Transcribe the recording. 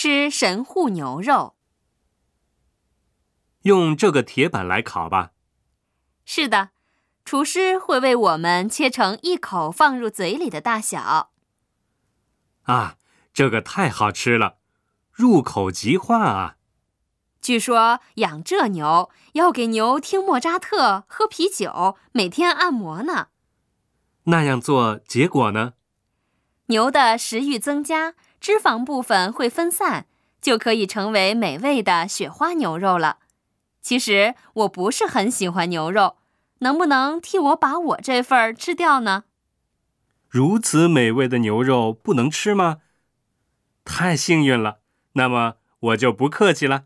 吃神户牛肉。用这个铁板来烤吧。是的，厨师会为我们切成一口放入嘴里的大小。啊，这个太好吃了，入口即化啊！据说养这牛要给牛听莫扎特、喝啤酒、每天按摩呢。那样做结果呢？牛的食欲增加，脂肪部分会分散，就可以成为美味的雪花牛肉了。其实我不是很喜欢牛肉，能不能替我把我这份儿吃掉呢？如此美味的牛肉不能吃吗？太幸运了，那么我就不客气了。